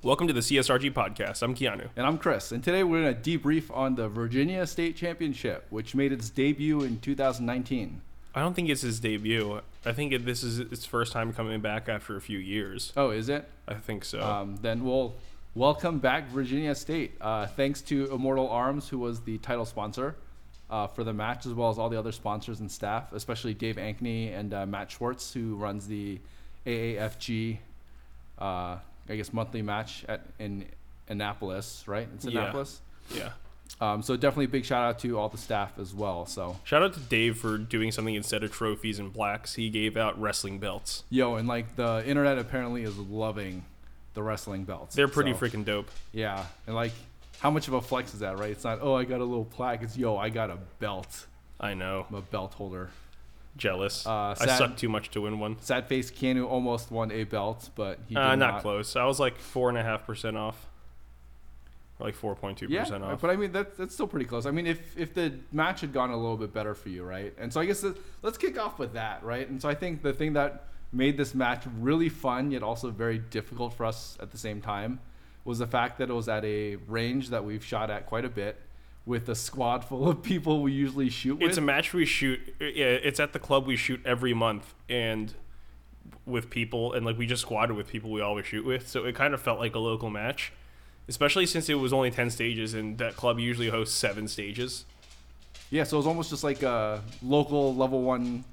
Welcome to the CSRG podcast. I'm Keanu. And I'm Chris. And today we're going to debrief on the Virginia State Championship, which made its debut in 2019. I don't think it's his debut. I think it, this is its first time coming back after a few years. Oh, is it? I think so. Um, then we'll welcome back Virginia State. Uh, thanks to Immortal Arms, who was the title sponsor uh, for the match, as well as all the other sponsors and staff, especially Dave Ankney and uh, Matt Schwartz, who runs the AAFG, uh, I guess, monthly match at in Annapolis, right? It's Yeah. Annapolis. yeah. Um, so definitely a big shout out to all the staff as well. So Shout out to Dave for doing something instead of trophies and blacks. He gave out wrestling belts. yo, and like the internet apparently is loving the wrestling belts. They're pretty So, freaking dope. Yeah, and like how much of a flex is that, right? It's not oh I got a little plaque. It's yo I got a belt. I know. I'm a belt holder. Jealous. Uh, I suck too much to win one. Sad face Keanu almost won a belt, but he did Uh, not, not close. I was like four and a half percent off. Or like four point two percent off. but I mean that's that's still pretty close. I mean, if if the match had gone a little bit better for you, right? And so I guess let's kick off with that, right? And so I think the thing that made this match really fun yet also very difficult for us at the same time was the fact that it was at a range that we've shot at quite a bit with a squad full of people we usually shoot with. It's a match we shoot. Yeah, it's at the club we shoot every month, and with people, and like we just squatted with people we always shoot with. So it kind of felt like a local match, especially since it was only ten stages, and that club usually hosts seven stages. yeah, so it was almost just like a local level one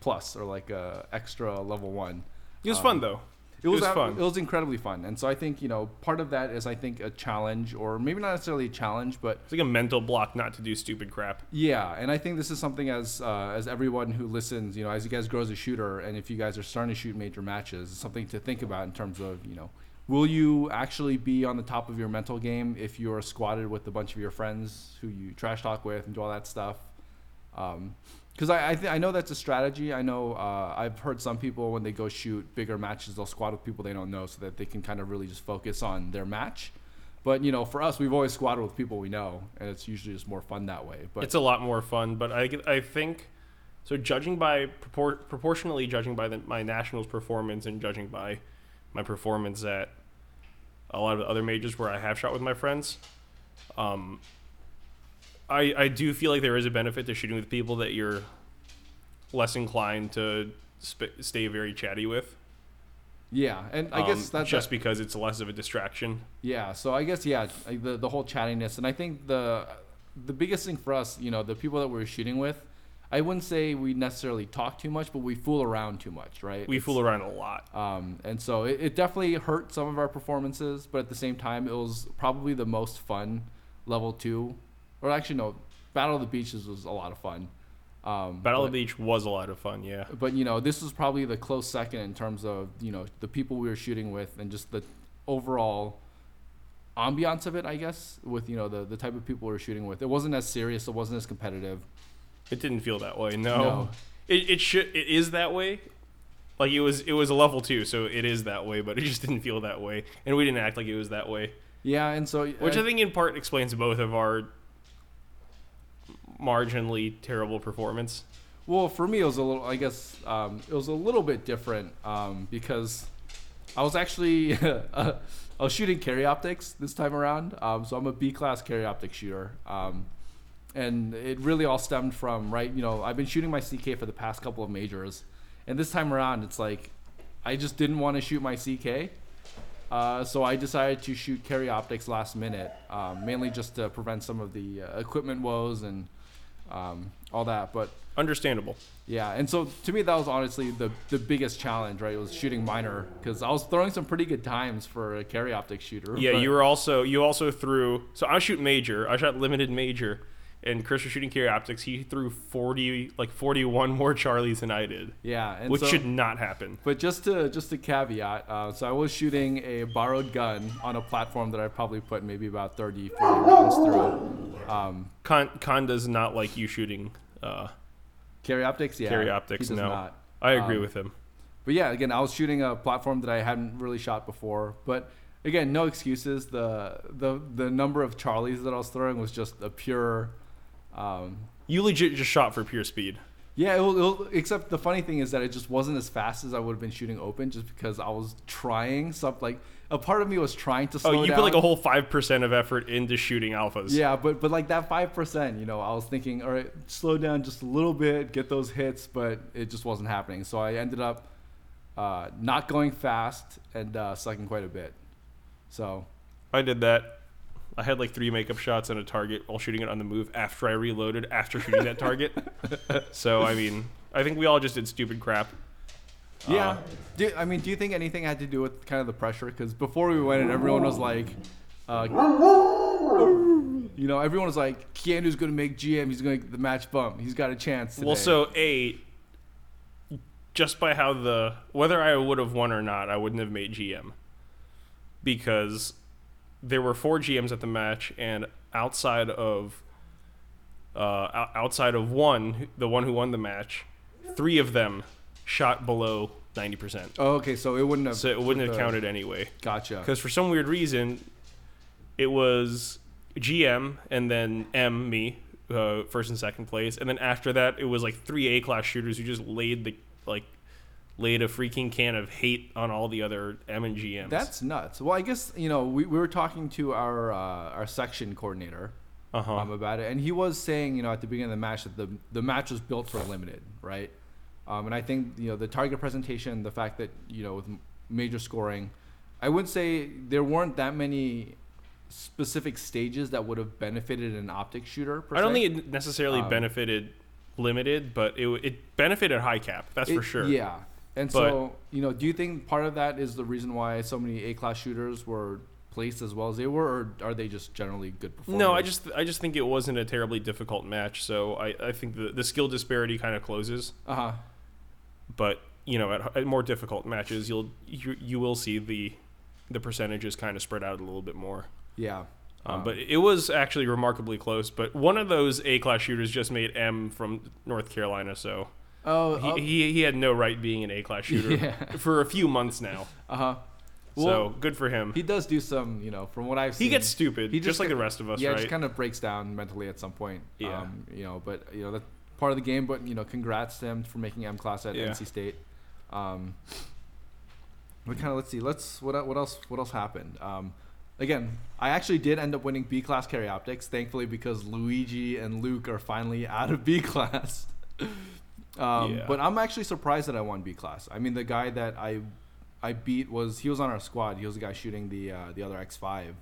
plus or like a extra level one. It was Um, fun though. It was, was fun. It was incredibly fun, and so I think you know part of that is I think a challenge, or maybe not necessarily a challenge, but It's like a mental block not to do stupid crap. yeah. And I think this is something as uh, as everyone who listens, you know, as you guys grow as a shooter, and if you guys are starting to shoot major matches, it's something to think about in terms of you know, will you actually be on the top of your mental game if you're squatted with a bunch of your friends who you trash talk with and do all that stuff. Um, because I I, th- I know that's a strategy. I know uh, I've heard some people when they go shoot bigger matches, they'll squat with people they don't know so that they can kind of really just focus on their match. But you know, for us, we've always squatted with people we know, and it's usually just more fun that way. But it's a lot more fun, but I, I think so. Judging by propor- proportionally judging by the, my nationals performance and judging by my performance at a lot of the other majors where I have shot with my friends, um, I I do feel like there is a benefit to shooting with people that you're less inclined to sp- stay very chatty with. yeah, and I um, guess that's just because it's less of a distraction. Yeah, so I guess yeah, the the whole chattiness, and I think the the biggest thing for us, you know, the people that we're shooting with, I wouldn't say we necessarily talk too much, but we fool around too much, right? We It's- fool around a lot. Um, and so it, it definitely hurt some of our performances, but at the same time, it was probably the most fun level two, or actually no, Battle of the Beaches was a lot of fun. Um, Battle but, of the Beach was a lot of fun. Yeah. but you know, this was probably the close second in terms of you know the people we were shooting with and just the overall ambiance of it. I guess with you know the the type of people we were shooting with, it wasn't as serious, it wasn't as competitive. It didn't feel that way. No. No. It it should it is that way. Like it was it was a level 2, so it is that way, but it just didn't feel that way. And we didn't act like it was that way. Yeah, and so Which I think in part explains both of our marginally terrible performance. Well, for me, it was a little. I guess um, it was a little bit different um, because I was actually I was shooting carry optics this time around. Um, so I'm a B class carry optic shooter, um, and it really all stemmed from right. You know, I've been shooting my CK for the past couple of majors, and this time around, it's like I just didn't want to shoot my CK. Uh, so I decided to shoot carry optics last minute, um, mainly just to prevent some of the uh, equipment woes and um, all that. But Understandable. yeah, and so to me that was honestly the the biggest challenge, right? It was shooting minor because I was throwing some pretty good times for a carry optic shooter. Yeah, you were also you also threw so I shoot major. I shot limited major and Chris was shooting carry optics. He threw 40 like 41 more Charlies than I did, yeah, which so, should not happen. But just to just to caveat, uh, so I was shooting a borrowed gun on a platform that I probably put maybe about 30, 40 rounds through. Um, Con, Con does not like you shooting uh, carry optics, yeah. carry optics. No, not. I agree Um, with him. But yeah, again, I was shooting a platform that I hadn't really shot before. But again, no excuses. The the the number of Charlies that I was throwing was just a pure. Um, You legit just shot for pure speed. yeah, it will, it will, except the funny thing is that it just wasn't as fast as I would have been shooting open, just because I was trying stuff like a part of me was trying to Oh, you down. put like a whole five percent of effort into shooting alphas. Yeah, but but like that five percent, you know, I was thinking, all right, slow down just a little bit, get those hits, but it just wasn't happening. So I ended up uh, not going fast and uh, sucking quite a bit. So I did that. I had like three makeup shots on a target while shooting it on the move after I reloaded after shooting that target. so I mean, I think we all just did stupid crap. yeah, Uh, do, I mean, do you think anything had to do with kind of the pressure? Because before we went in, everyone was like, uh, you know, everyone was like, Keanu's gonna make GM. He's gonna get the match bump. He's got a chance. Today. Well, so a just by how the whether I would have won or not, I wouldn't have made GM because there were four GMs at the match, and outside of uh, outside of one, the one who won the match, three of them shot below ninety percent, oh, okay, so it wouldn't have. so it wouldn't have uh, counted anyway. Gotcha. Because for some weird reason, it was GM and then M me uh, first and second place, and then after that it was like three A class shooters who just laid the like laid a freaking can of hate on all the other M and GMs. That's nuts. Well, I guess you know we, we were talking to our uh, our section coordinator uh huh. um, about it, and he was saying you know at the beginning of the match that the the match was built for limited, right? Um, and I think you know the target presentation, the fact that you know with major scoring, I would say there weren't that many specific stages that would have benefited an optic shooter. Per I don't se. think it necessarily Um, benefited limited, but it it benefited high cap. That's for sure. Yeah. And But- so, you know, do you think part of that is the reason why so many A class shooters were placed as well as they were, or are they just generally good performers? No, I just I just think it wasn't a terribly difficult match, so I, I think the, the skill disparity kind of closes. Uh huh. but you know at, at more difficult matches you'll you, you will see the the percentages kind of spread out a little bit more Yeah. um, but it was actually remarkably close but one of those a class shooters just made m from north carolina so Oh. he, he, he had no right being an a class shooter Yeah. for a few months now uh huh. so good for him he does do some, you know, from what I've seen. he gets stupid he just, just like the rest of us yeah, right just kind of breaks down mentally at some point. Yeah. Um, you know, but you know that's part of the game. But you know, congrats to him for making M class at Yeah. NC State. Um, we kind of let's see. Let's what what else what else happened? Um, again, I actually did end up winning B class carry optics, thankfully because Luigi and Luke are finally out of B class. um, Yeah. But I'm actually surprised that I won B class. I mean, the guy that I I beat was he was on our squad. He was the guy shooting the uh, the other X5.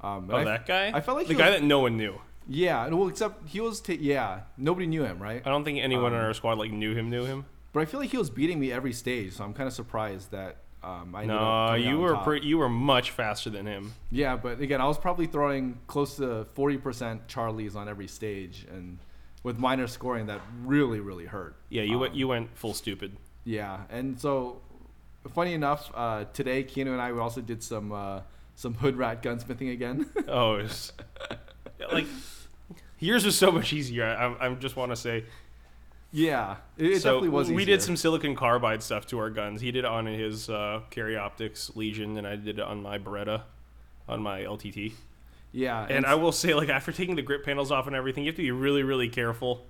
Um, oh I- that guy I felt like the he guy was- that no one knew yeah, well, except he was. ta yeah, nobody knew him, right? i don't think anyone in Um, our squad like knew him knew him But I feel like he was beating me every stage, so I'm kind of surprised that um, I. no you were top. pre- you were much faster than him Yeah, but again, I was probably throwing close to 40% Charlies on every stage, and with minor scoring, that really, really hurt. yeah you went Um, you went full stupid Yeah, and so funny enough, uh, today Keanu and I we also did some uh, some hood rat gunsmithing again. Oh, it's like yours was so much easier. I, I just want to say. yeah, it, it so definitely was. we did some silicon carbide stuff to our guns. He did it on his uh, carry optics Legion, and I did it on my Beretta, on my LTT. Yeah, And I will say, like after taking the grip panels off and everything, you have to be really, really careful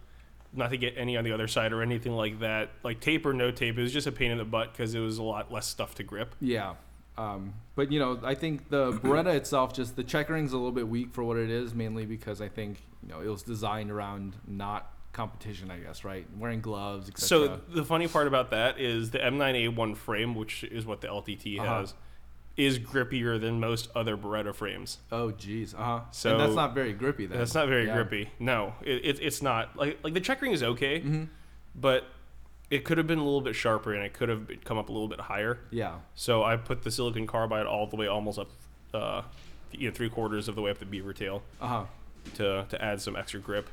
not to get any on the other side or anything like that. Like tape or no tape, it was just a pain in the butt because it was a lot less stuff to grip. Yeah. Um, but you know, I think the Beretta itself, just the checkering's a little bit weak for what it is, mainly because I think you know it was designed around not competition, I guess, right? Wearing gloves, etc. So the funny part about that is the M9A1 frame, which is what the LTT Uh-huh. Is grippier than most other Beretta frames. oh, geez, uh huh. So- and that's not very grippy. Then That's not very Yeah. grippy. No, it, it, it's not. Like like the checkering is okay, Mhm. but it could have been a little bit sharper and it could have come up a little bit higher. Yeah. So I put the silicon carbide all the way almost up, uh, you know, three quarters of the way up the beaver tail Uh huh. to to add some extra grip.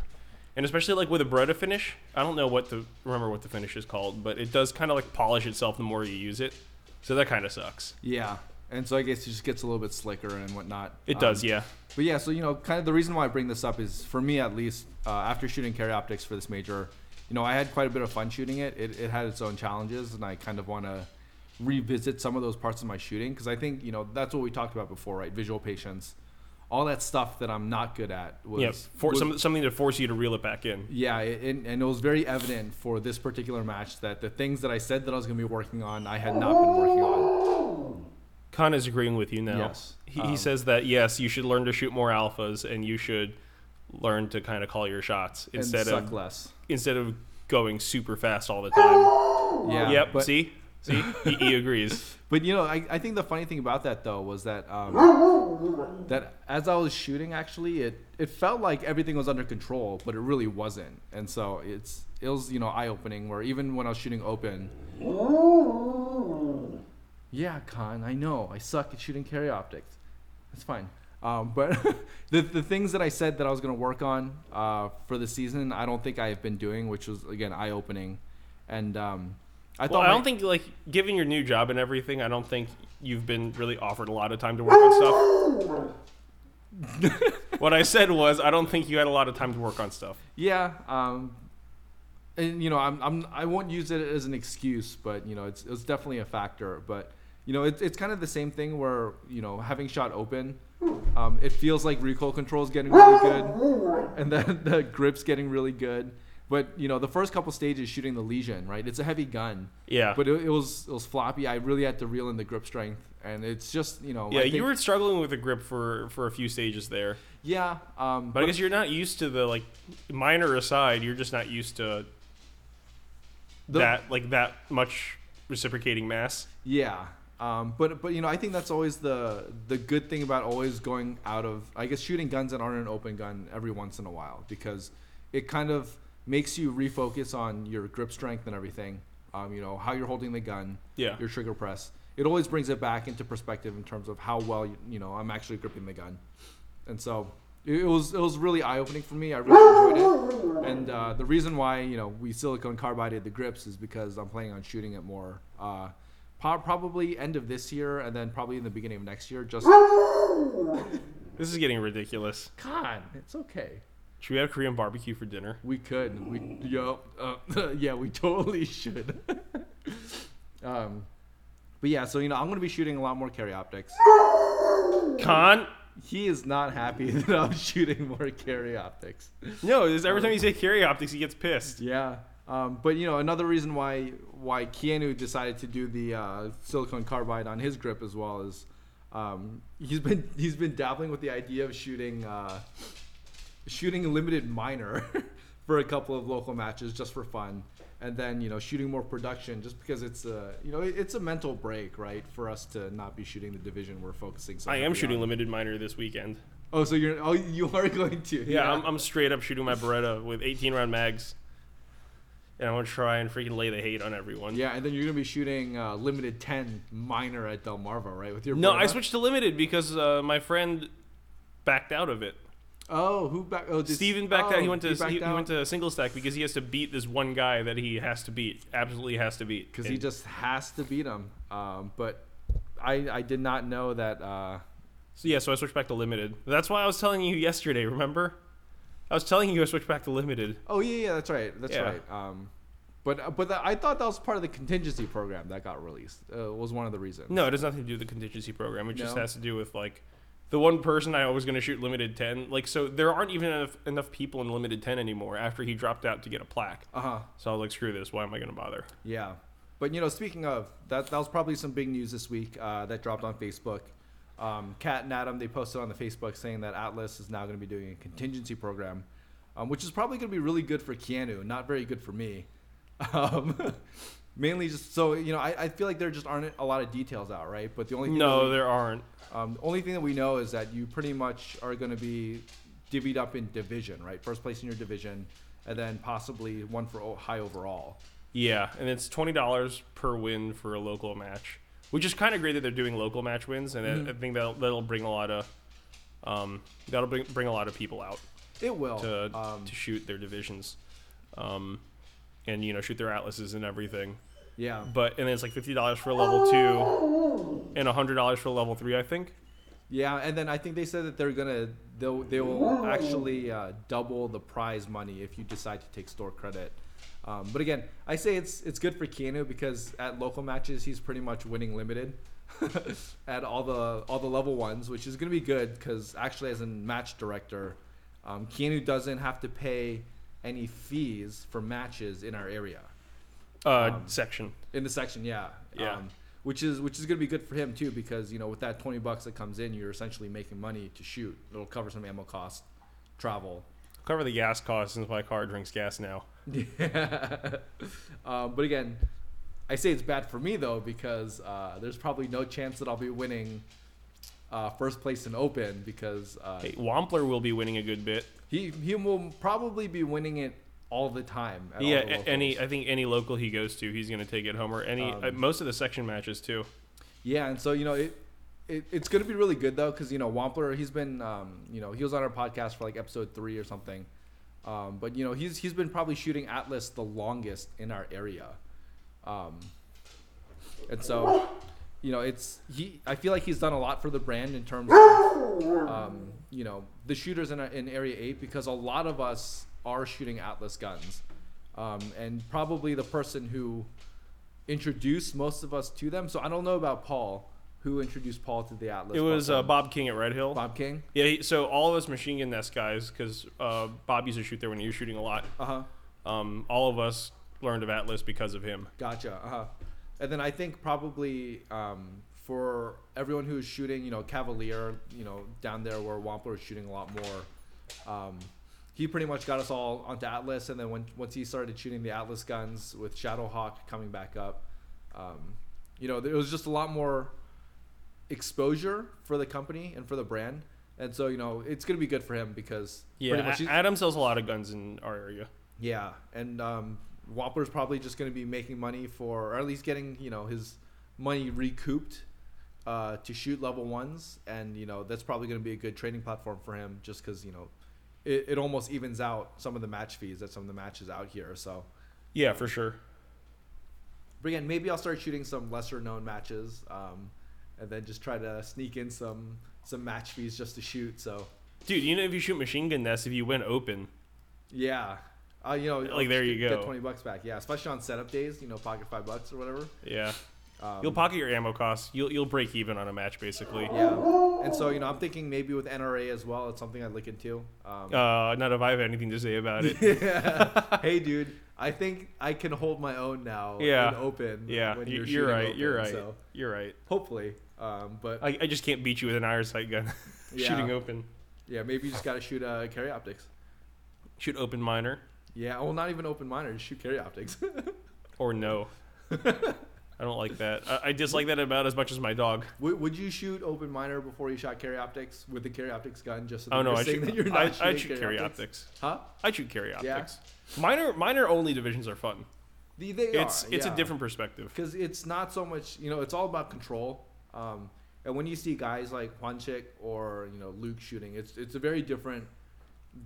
And especially like with a Beretta finish, I don't know what the remember what the finish is called, but it does kind of like polish itself the more you use it. So that kind of sucks. Yeah. And so I guess it just gets a little bit slicker and whatnot. It Um, does, yeah. But yeah, so you know, kind of the reason why I bring this up is for me at least, uh, after shooting carry optics for this major, you know, I had quite a bit of fun shooting it. It, it had its own challenges, and I kind of want to revisit some of those parts of my shooting because I think you know that's what we talked about before, right? Visual patience, all that stuff that I'm not good at was Yeah, for was- some, something to force you to reel it back in. yeah, it, it- and it was very evident for this particular match that the things that I said that I was going to be working on, I had not been working on. Khan is agreeing with you now. Yes. He, Um, he says that yes, you should learn to shoot more alphas, and you should learn to kind of call your shots and instead suck of less. instead of going super fast all the time. Yeah. yep. But, see, see, he, he agrees. but you know, I, I think the funny thing about that though was that um, that as I was shooting, actually, it it felt like everything was under control, but it really wasn't. And so it's it was you know eye opening. Where even when I was shooting open. Yeah, Khan, I know. I suck at shooting carry optics. That's fine. Um, but the, the things that I said that I was going to work on uh, for the season, I don't think I have been doing, which was, again, eye opening. And um, I Well, thought. I don't think like given your new job and everything, I don't think you've been really offered a lot of time to work on stuff. what I said was I don't think you had a lot of time to work on stuff. Yeah. Um, and, you know, I'm, I'm, I won't use it as an excuse, but, you know, it's, it's definitely a factor. But, you know, it, it's kind of the same thing where, you know, having shot open, um, it feels like recoil control is getting really good. and then the grip's getting really good. But you know, the first couple stages shooting the Legion, right? It's a heavy gun, Yeah. but it, it was it was floppy. I really had to reel in the grip strength, and it's just you know. yeah, I you were struggling with the grip for for a few stages there. Yeah, um, But I guess you're not used to the like minor aside, you're just not used to The- that like that much reciprocating mass. Yeah. Um, but but you know I think that's always the the good thing about always going out of I guess shooting guns that aren't an open gun every once in a while because it kind of makes you refocus on your grip strength and everything. Um, you know how you're holding the gun, Yeah. your trigger press. It always brings it back into perspective in terms of how well you, you know I'm actually gripping the gun, and so it, was it was really eye opening for me. I really enjoyed it, and uh, the reason why you know we silicone carbided the grips is because I'm planning on shooting it more. Uh, probably end of this year, and then probably in the beginning of next year. Just This is getting ridiculous. God, it's okay. Should we have Korean barbecue for dinner? We could. We yo, uh, yeah, we totally should. um, but yeah, so you know, I'm gonna be shooting a lot more carry optics. Con? He is not happy that I'm shooting more carry optics. No, every time you say carry optics, he gets pissed. Yeah. Um, but you know, another reason why why Keanu decided to do the uh, silicone carbide on his grip as well is um, he's been he's been dabbling with the idea of shooting uh, shooting a limited minor for a couple of local matches just for fun, and then you know shooting more production just because it's a you know it's a mental break right for us to not be shooting the division we're focusing. So I am shooting on. limited minor this weekend. Oh, so you're oh you are going to Yeah, I'm, I'm straight up shooting my Beretta with 18 round mags. And I'm to try and freaking lay the hate on everyone. Yeah, and then you're gonna be shooting uh, limited ten minor at Delmarva, right? With your No, I switched to limited because uh, my friend backed out of it. Oh, who back? Oh, did, Steven backed oh, out. He went to backed he, he went to single stack because he has to beat this one guy that he has to beat. Absolutely has to beat. because he just has to beat him. Um, but I I did not know that. Uh, So yeah, so I switched back to limited. That's why I was telling you yesterday. Remember? I was telling you I switched back to limited. oh yeah, yeah, that's right, that's Yeah. right. Um, but but that, I thought that was part of the contingency program that got released. Uh, was one of the reasons. No, it has nothing to do with the contingency program. It just No? has to do with like the one person I was going to shoot limited 10. Like so there aren't even enough, enough people in limited 10 anymore after he dropped out to get a plaque. Uh huh. So I was like screw this, why am I going to bother? Yeah, but you know, speaking of that, that was probably some big news this week uh, that dropped on Facebook. Um, Kat and Adam they posted on the Facebook saying that Atlas is now going to be doing a contingency program, um, which is probably going to be really good for Keanu, not very good for me. Um, mainly just so you know, I, I feel like there just aren't a lot of details out, right? But the only thing that No, we- there aren't. um, the only thing that we know is that you pretty much are going to be divvied up in division, right? First place in your division, and then possibly one for high overall. Yeah, and it's twenty dollars per win for a local match, which is kind of great that they're doing local match wins, and Mm-hmm. I, I think that'll that'll bring a lot of um, that'll bring bring a lot of people out It will. to um, to shoot their divisions, um, and you know shoot their atlases and everything. yeah. But and then it's like fifty dollars for a level two, and hundred dollars for a level three, I think. Yeah, and then I think they said that they're gonna they'll they will actually uh, double the prize money if you decide to take store credit. Um, but again, I say it's it's good for Keanu because at local matches he's pretty much winning limited at all the all the level ones, which is gonna be good because actually as a match director, um, Keanu doesn't have to pay any fees for matches in our area Uh, Um, section. in the section, yeah. Yeah. Um, which is which is gonna be good for him too because you know with that twenty bucks that comes in, you're essentially making money to shoot. It'll cover some ammo cost, travel. Cover the gas cost since my car drinks gas now. Yeah. um, but again, I say it's bad for me though because uh, there's probably no chance that I'll be winning uh, first place in open because uh, Hey, Wampler will be winning a good bit. he he will probably be winning it all the time. at all Yeah, the any. I think any local he goes to, he's gonna take it home. Or any Um, uh, most of the section matches too. Yeah, and so you know it, it it's gonna be really good though because you know Wampler he's been um, you know he was on our podcast for like episode three or something, um, but you know he's he's been probably shooting Atlas the longest in our area, um, and so you know it's he I feel like he's done a lot for the brand in terms of um, you know the shooters in in Area Eight because a lot of us are shooting Atlas guns, um, and probably the person who introduced most of us to them. So I don't know about Paul, who introduced Paul to the Atlas. It was uh, Bob King at Red Hill. Bob King. Yeah, he, so all of us machine gun nest guys, because uh, Bob used to shoot there when he was shooting a lot. Uh huh. Um, all of us learned of Atlas because of him. Gotcha. Uh huh. And then I think probably um, for everyone who's shooting, you know, Cavalier, you know, down there where Wampler is shooting a lot more. Um, he pretty much got us all onto Atlas, and then when once he started shooting the Atlas guns with Shadowhawk coming back up, um, you know, there was just a lot more exposure for the company and for the brand, and so you know, it's gonna be good for him because Yeah, pretty much Adam sells a lot of guns in our area. yeah, and um, Wampler's probably just going to be making money for, or at least getting you know his money recouped uh, to shoot level ones, and you know that's probably going to be a good trading platform for him, just because you know it, it almost evens out some of the match fees that some of the matches out here. So, Yeah, for sure. but again, maybe I'll start shooting some lesser known matches, um, and then just try to sneak in some some match fees just to shoot. So, Dude, you know if you shoot machine gun nest, if you win open, yeah. Uh, you know, Like, there you get- go. Get twenty bucks back, yeah. Especially on setup days, you know, pocket five bucks or whatever. yeah, Um, you'll pocket your ammo costs. You'll you'll break even on a match basically. Yeah, and so you know, I'm thinking maybe with NRA as well. It's something I'd look into. Um, Uh, not if I have anything to say about it. hey, dude, I think I can hold my own now. Yeah. in open. Yeah, when you- you're, you're right. open, You're right. So You're right. hopefully, um, but I, I just can't beat you with an iron sight gun. Yeah. Shooting open. yeah, maybe you just gotta shoot uh, carry optics. Shoot open minor Yeah, well, not even open minor. Just shoot carry optics. or no. I don't like that. I, I dislike that about as much as my dog. would, would you shoot open minor before you shot carry optics with the carry optics gun? Just so that Oh no, you're I saying shoot. that you're not I, I shoot carry optics. Huh? I shoot carry Yeah? optics. Minor minor only divisions are fun. They, they It's are, it's yeah. a different perspective. because it's not so much you know it's all about control um, and when you see guys like Juanchik or you know Luke shooting it's it's a very different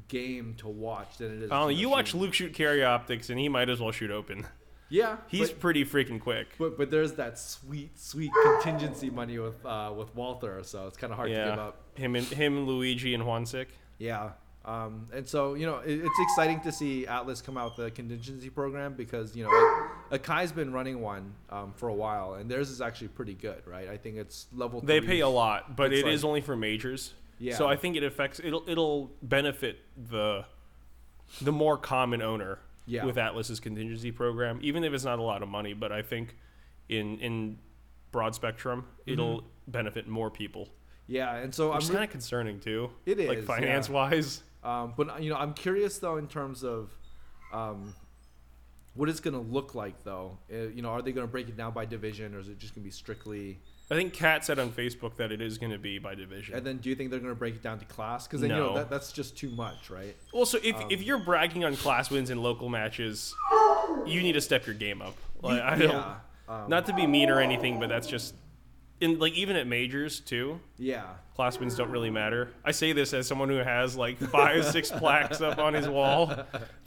game to watch than it is I you watch. Luke shoot carry optics, and he might as well shoot open. Yeah He's but, pretty freaking quick. but but there's that sweet sweet contingency money with uh, with Walther so it's kind of hard to give up him and him, Luigi, and Juansik. yeah um, and so you know it, it's exciting to see Atlas come out with a contingency program because you know Akai's been running one um, for a while and theirs is actually pretty good right I think it's level They pay a lot, but It's it is like- only for majors. Yeah. So I think it affects it'll it'll benefit the the more common owner Yeah. with Atlas's contingency program, even if it's not a lot of money. But I think in in broad spectrum, it'll benefit more people. yeah and so Which I'm kind of concerning too. It is like finance yeah. wise. Um, but you know, I'm curious though in terms of um, what it's going to look like though. Uh, you know, are they going to break it down by division, or is it just going to be strictly? I think Kat said on Facebook that it is going to be by division. And then, do you think they're going to break it down to class? Because then you know that, that's just too much, right? Also, if, Um, if you're bragging on class wins in local matches, you need to step your game up. Like, I don't, yeah, um, not to be mean or anything, but that's just in like even at majors too. yeah. Class wins don't really matter. I say this as someone who has like five, six plaques up on his wall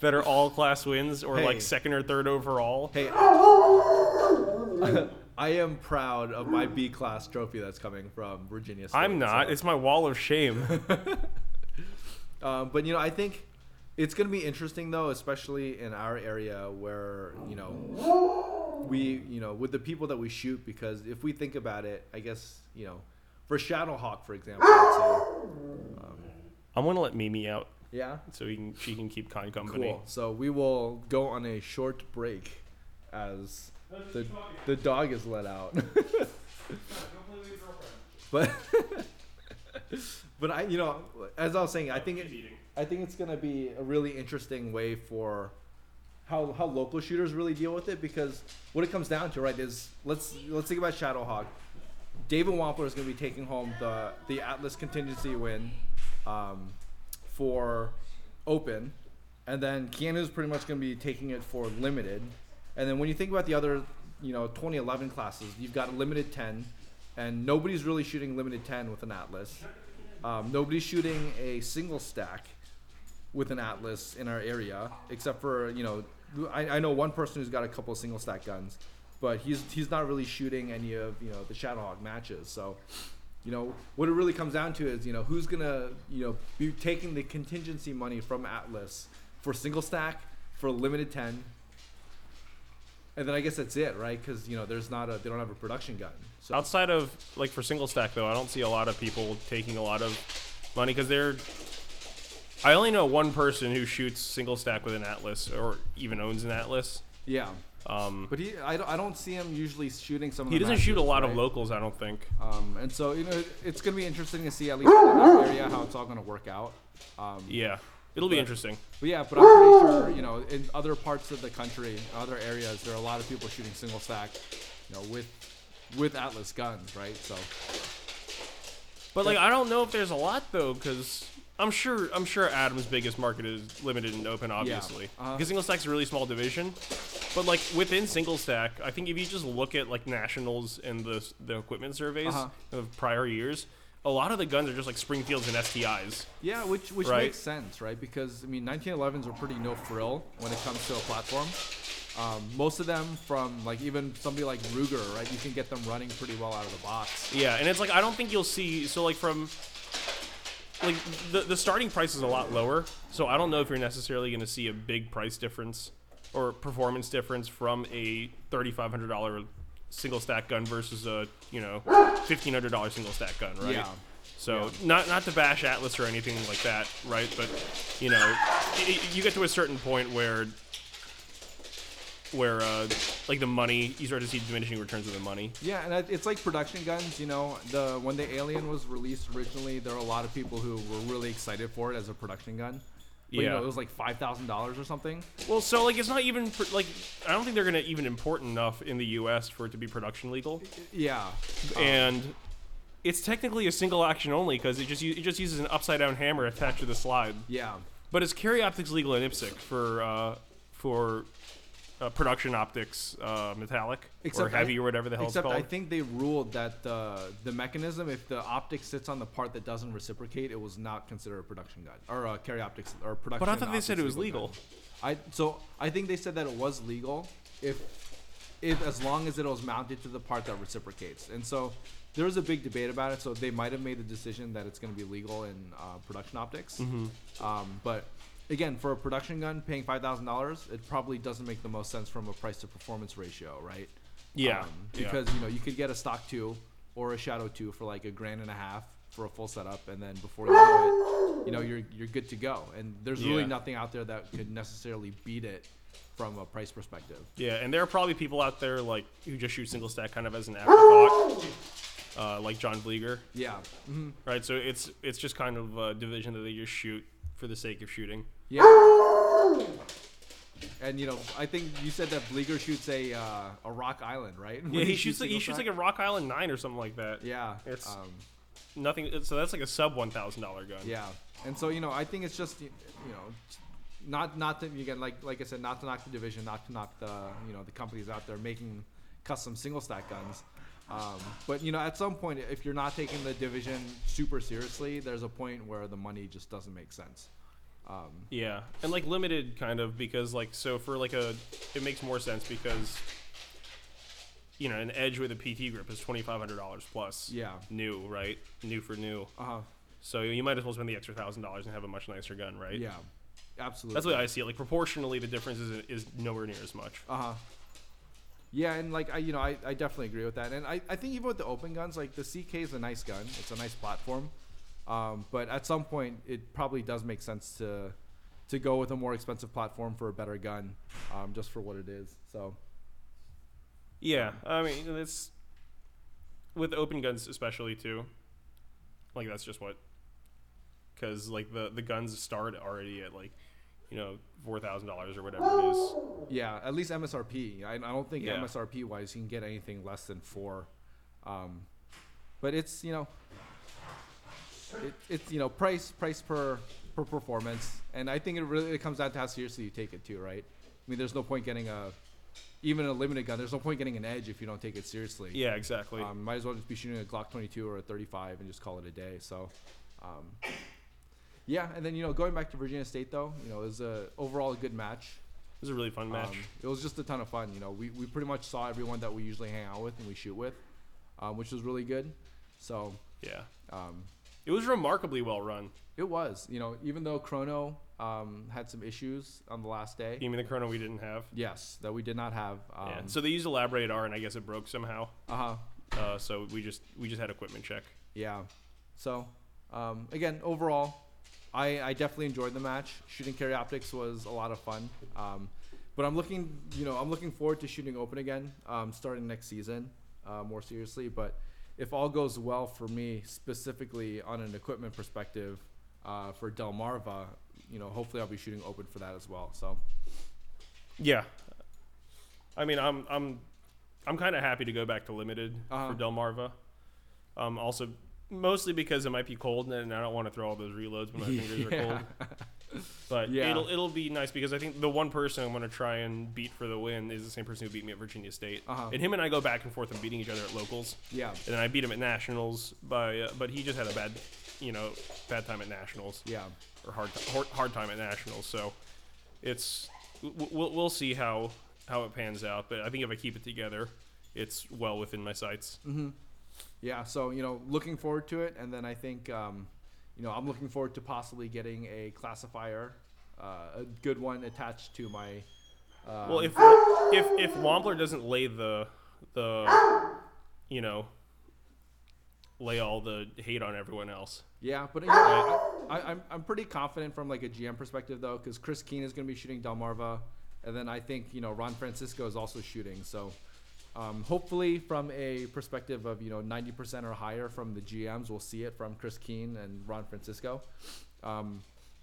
that are all class wins or Hey. like second or third overall. Hey, I am proud of my B class trophy that's coming from Virginia State. I'm not. so- It's my wall of shame. Um, but you know, I think it's going to be interesting though, especially in our area where you know we, you know, with the people that we shoot. Because if we think about it, I guess you know, for Shadowhawk, for example, say, um, I'm gonna let Mimi out yeah, so he can she can keep kind company. cool. So we will go on a short break as The the dog is let out. but but I you know as I was saying, I think it, I think it's gonna be a really interesting way for how how local shooters really deal with it because what it comes down to right is let's let's think about Shadowhawk. David Wampler is to be taking home the the Atlas contingency win um, for open, and then Keanu is pretty much to be taking it for limited. And then when you think about the other, you know, 2011 classes, you've got a limited 10, and nobody's really shooting limited 10 with an Atlas. Um, nobody's shooting a single stack with an Atlas in our area, except for you know, I, I know one person who's got a couple of single stack guns, but he's he's not really shooting any of you know the Shadowhawk matches. So, you know, what it really comes down to is you know who's gonna you know be taking the contingency money from Atlas for single stack for limited ten. And then I guess that's it, right? Because you know, there's not a they don't have a production gun. So Outside of like for single stack though, I don't see a lot of people taking a lot of money because they're. I only know one person who shoots single stack with an Atlas or even owns an Atlas. yeah, Um, but he I don't, I don't see him usually shooting some. Of he doesn't shoot a matches, lot of locals, I don't think. Um, and so you know, it's gonna be interesting to see at least in that area how it's all gonna work out. Um, Yeah, it'll be But- interesting. But yeah, but I'm pretty sure you know in other parts of the country, other areas, there are a lot of people shooting single stack, you know, with with Atlas guns, right? So But like, I don't know if there's a lot though, because I'm sure I'm sure Adam's biggest market is limited and open, obviously. uh-huh. Because single stack's a really small division. But like within single stack, I think if you just look at like nationals and the the equipment surveys Uh-huh. of prior years, a lot of the guns are just like Springfields and STIs. yeah, which which Right. makes sense, right? Because I mean, 1911s are pretty no frill when it comes to a platform. Um, most of them from like even somebody like Ruger, right? You can get them running pretty well out of the box. Yeah, and it's like I don't think you'll see so like from like the the starting price is a lot lower, so I don't know if you're necessarily going to see a big price difference or performance difference from a thirty five hundred dollar single stack gun versus a you know fifteen hundred dollar single stack gun, right? Yeah. So not not to bash Atlas or anything like that, right? But you know, y- you get to a certain point where where uh, like the money you start to see diminishing returns of the money. Yeah, and it's like production guns. You know, the when the Alien was released originally, there were a lot of people who were really excited for it as a production gun. But, you Yeah. know, it was like five thousand dollars or something. Well, so like it's not even like I don't think they're gonna even import enough in the U.S. for it to be production legal, Yeah, and it's technically a single action only because it just it just uses an upside down hammer attached to the slide. yeah, But it's carry optics legal in IPSC for uh, for uh, production optics uh, metallic or Except I- heavy or whatever the hell Except it's I think they ruled that the the mechanism, if the optic sits on the part that doesn't reciprocate, it was not considered a production gun or a carry optics or production. but I thought they said it was legal. gun. I so I think they said that it was legal if if as long as it was mounted to the part that reciprocates. And so there was a big debate about it. So they might have made the decision that it's going to be legal in uh, production optics. Mm-hmm. Um, but again, for a production gun, paying five thousand dollars, it probably doesn't make the most sense from a price to performance ratio, right? Yeah, Um, yeah. because you know you could get a stock two or a shadow two for like a grand and a half for a full setup, and then before you know it, you know you're you're good to go. And there's really Yeah. nothing out there that could necessarily beat it from a price perspective. Yeah, and there are probably people out there like who just shoot single stack kind of as an afterthought, uh, like John Vlieger, Yeah. hmm right? So it's it's just kind of a division that they just shoot for the sake of shooting. Yeah. And you know, I think you said that Vlieger shoots a uh, a Rock Island, right? When Yeah, he shoots like he shoots like a Rock Island Nine or something like that. yeah. It's- um, Nothing. So that's like a sub one thousand dollar gun. Yeah, and so you know, I think it's just you know, not not to again like like I said, not to knock the division, not to knock the you know the companies out there making custom single stack guns. Um, but you know, at some point, if you're not taking the division super seriously, there's a point where the money just doesn't make sense. Um, Yeah, and like limited kind of because like so for like a it makes more sense because you know an edge with a PT grip is twenty five hundred dollars plus. Yeah. New right, new for new. uh huh. So you might as well spend the extra thousand dollars and have a much nicer gun, right? Yeah. Absolutely. That's way I see it. Like proportionally, the difference is is nowhere near as much. Uh huh. Yeah, and like I, you know, I, I definitely agree with that, and I, I think even with the open guns, like the CK is a nice gun, it's a nice platform, um, but at some point it probably does make sense to to go with a more expensive platform for a better gun, um, just for what it is. So Yeah, I mean it's with open guns especially too. Like that's just what, because like the the guns start already at like, you know, four thousand dollars or whatever it is. Yeah, at least MSRP. I, I don't think Yeah. MSRP wise you can get anything less than four. Um, but it's you know, it, it's you know price price per per performance, and I think it really it comes down to how seriously you take it too, right? I mean, there's no point getting a even a limited gun. There's no point getting an edge if you don't take it seriously. Yeah, exactly. Um, might as well just be shooting a Glock 22 or a 35 and just call it a day. So, um, yeah. And then you know, going back to Virginia State though, you know, it was a overall a good match. it was a really fun match. Um, it was just a ton of fun. You know, we, we pretty much saw everyone that we usually hang out with and we shoot with, um, which was really good. So yeah, um, it was remarkably well run. it was. You know, even though Chrono um, had some issues on the last day. You mean the chrono we didn't have? Yes, that we did not have. Um, yeah. So they used a LabRadar, and I guess it broke somehow. uh huh. Uh, so we just we just had equipment check. Yeah. So, um, again, overall, I, I definitely enjoyed the match. Shooting carry optics was a lot of fun. Um, but I'm looking, you know, I'm looking forward to shooting open again, um, starting next season, uh, more seriously. But if all goes well for me, specifically on an equipment perspective, uh, for Delmarva, you know, hopefully I'll be shooting open for that as well. So, Yeah. I mean, I'm I'm I'm kind of happy to go back to limited Uh-huh. for Delmarva. Um, also, mostly because it might be cold and I don't want to throw all those reloads when my fingers are cold. But Yeah. it'll it'll be nice because I think the one person I'm going to try and beat for the win is the same person who beat me at Virginia State. Uh-huh. And him and I go back and forth and beating each other at locals. yeah, And then I beat him at nationals by, uh, but he just had a bad, you know, bad time at nationals yeah, or hard hard, hard time at nationals. So it's we'll we'll see how how it pans out. But I think if I keep it together, it's well within my sights. Yeah. So you know, looking forward to it, and then I think, um, you know, I'm looking forward to possibly getting a classifier, uh, a good one attached to my. Uh, Well, if if if Wampler doesn't lay the the you know lay all the hate on everyone else. yeah, but I, I'm I'm pretty confident from like a GM perspective though, because Chris Keene is going to be shooting Delmarva, and then I think you know Ron Francisco is also shooting. So. Um, hopefully, from a perspective of you know 90% or higher from the GMs, we'll see it from Chris Keene and Ron Francisco. Um,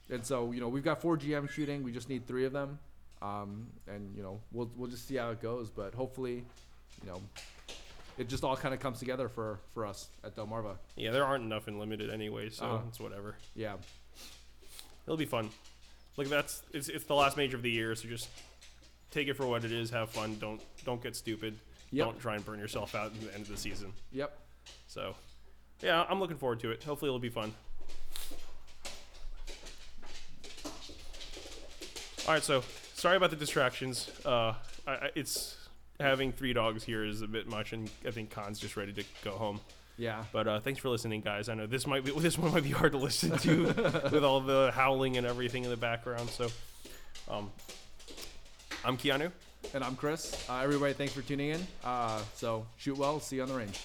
and so you know we've got four GMs shooting. We just need three of them, um, and you know we'll we'll just see how it goes. But hopefully, you know, it just all kind of comes together for for us at Delmarva. Yeah, there aren't enough in limited anyway, so Uh-huh. it's whatever. Yeah, It'll be fun. Like that's it's it's the last major of the year, so just take it for what it is. Have fun. Don't don't get stupid. Yep. Don't try and burn yourself out at the end of the season. yep. So, yeah, I'm looking forward to it. Hopefully, it'll be fun. All right, so sorry about the distractions. Uh, I, I, it's having three dogs here is a bit much, and I think Khan's just ready to go home. Yeah. But uh, thanks for listening, guys. I know this might be this one might be hard to listen to with all the howling and everything in the background. So, um, I'm Keanu. And I'm Chris. Uh, everybody, thanks for tuning in. Uh, so shoot well. See you on the range.